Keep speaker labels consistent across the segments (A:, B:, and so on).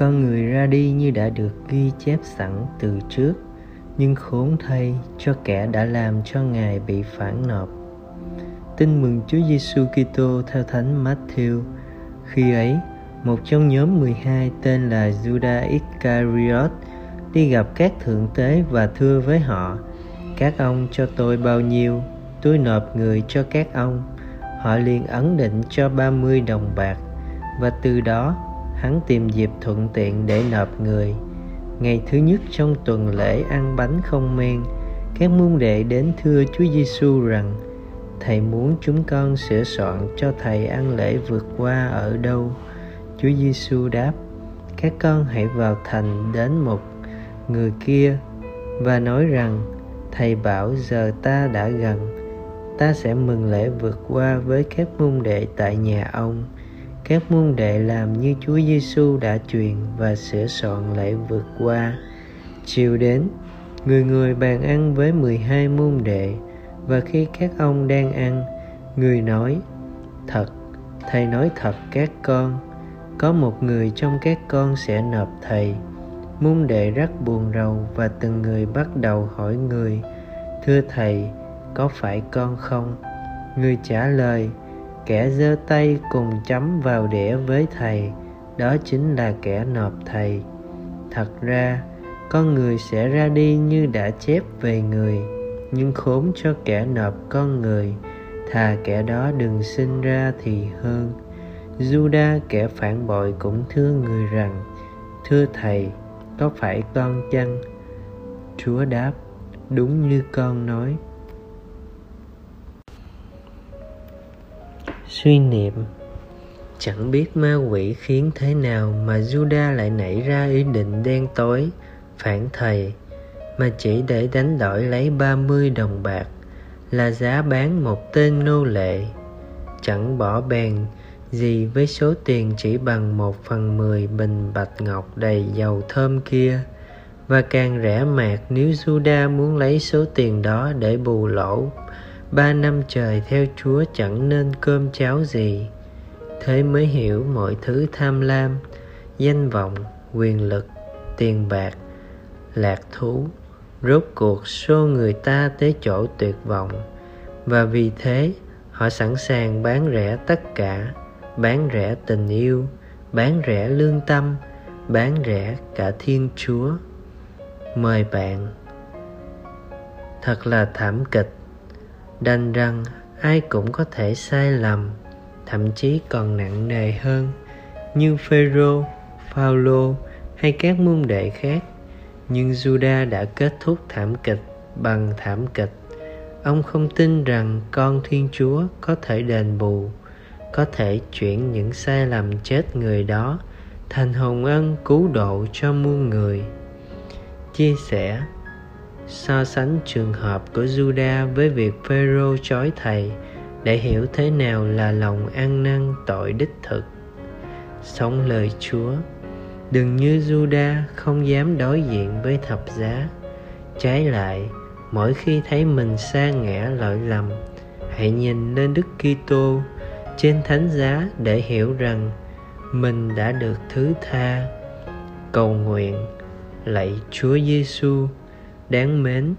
A: con người ra đi như đã được ghi chép sẵn từ trước, nhưng khốn thay cho kẻ đã làm cho ngài bị phản nộp. Tin mừng Chúa Giêsu Kitô theo Thánh Matthew. Khi ấy, một trong nhóm 12 tên là Judas Iscariot đi gặp các thượng tế và thưa với họ, các ông cho tôi bao nhiêu? Tôi nộp người cho các ông. Họ liền ấn định cho 30 đồng bạc và từ đó hắn tìm dịp thuận tiện để nộp người. Ngày thứ nhất trong tuần lễ ăn bánh không men, các môn đệ đến thưa Chúa Giêsu rằng, thầy muốn chúng con sửa soạn cho thầy ăn lễ vượt qua ở đâu? Chúa Giêsu đáp, các con hãy vào thành đến một người kia và nói rằng, thầy bảo giờ ta đã gần, ta sẽ mừng lễ vượt qua với các môn đệ tại nhà ông các môn đệ làm như Chúa Giêsu đã truyền và sửa soạn lễ vượt qua. Chiều đến, người người bàn ăn với 12 môn đệ và khi các ông đang ăn, người nói: "Thật, thầy nói thật các con, có một người trong các con sẽ nộp thầy." Môn đệ rất buồn rầu và từng người bắt đầu hỏi người: "Thưa thầy, có phải con không?" Người trả lời: kẻ giơ tay cùng chấm vào đĩa với thầy đó chính là kẻ nộp thầy. Thật ra con người sẽ ra đi như đã chép về người nhưng khốn cho kẻ nộp con người thà kẻ đó đừng sinh ra thì hơn. Juda kẻ phản bội cũng thưa người rằng Thưa Thầy, có phải con chăng? Chúa đáp, đúng như con nói. Suy niệm. Chẳng biết ma quỷ khiến thế nào mà Juda lại nảy ra ý định đen tối, phản thầy, mà chỉ để đánh đổi lấy 30 đồng bạc là giá bán một tên nô lệ. Chẳng bỏ bèn, gì với số tiền chỉ bằng một phần mười bình bạch ngọc đầy dầu thơm kia. Và càng rẻ mạt nếu Juda muốn lấy số tiền đó để bù lỗ ba năm trời theo chúa chẳng nên cơm cháo gì. Thế mới hiểu mọi thứ tham lam, danh vọng, quyền lực, tiền bạc, lạc thú. Rốt cuộc xô người ta tới chỗ tuyệt vọng. Và vì thế, họ sẵn sàng bán rẻ tất cả, bán rẻ tình yêu, bán rẻ lương tâm, bán rẻ cả thiên chúa. Mời bạn. Thật là thảm kịch đành rằng ai cũng có thể sai lầm, thậm chí còn nặng nề hơn như phêrô, phaolô hay các môn đệ khác. Nhưng juda đã kết thúc thảm kịch bằng thảm kịch. Ông không tin rằng con thiên chúa có thể đền bù, có thể chuyển những sai lầm chết người đó thành hồng ân cứu độ cho muôn người. Chia sẻ so sánh trường hợp của Juda với việc Phêrô chối thầy để hiểu thế nào là lòng ăn năn tội đích thực. Sống lời Chúa, đừng như Juda không dám đối diện với thập giá. Trái lại, mỗi khi thấy mình sa ngã lỗi lầm, hãy nhìn lên Đức Kitô trên thánh giá để hiểu rằng mình đã được thứ tha. Cầu nguyện lạy Chúa Giêsu đáng mến.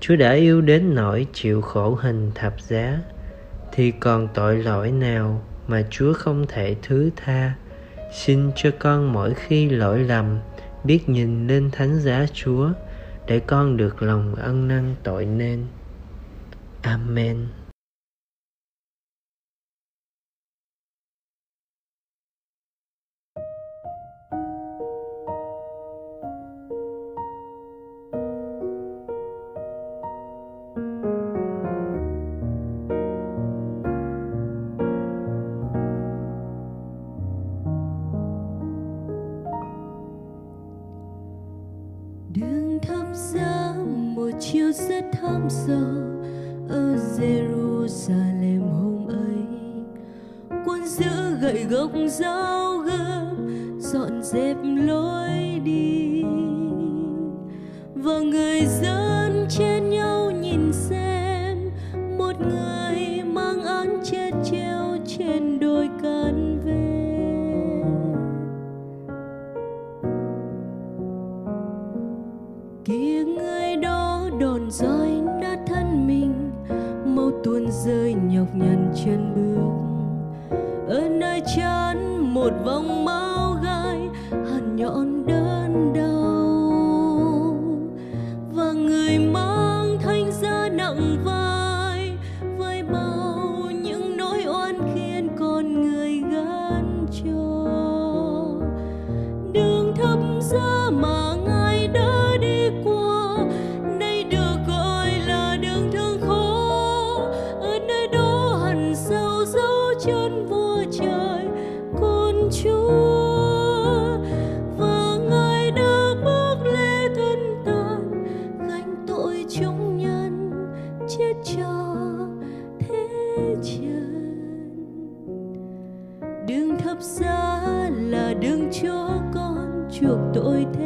A: Chúa đã yêu đến nỗi chịu khổ hình thập giá, thì còn tội lỗi nào mà chúa không thể thứ tha? Xin cho con mỗi khi lỗi lầm, biết nhìn lên thánh giá chúa, để con được lòng ân năn tội nên. Amen.
B: Chiều rất thắm sâu ở Jerusalem hôm ấy, quân giữ gậy gốc dao gươm dọn dẹp lối đi. Và người dân rơi nhọc nhằn chân bước. Ở nơi chán một vòng chuộc tội thế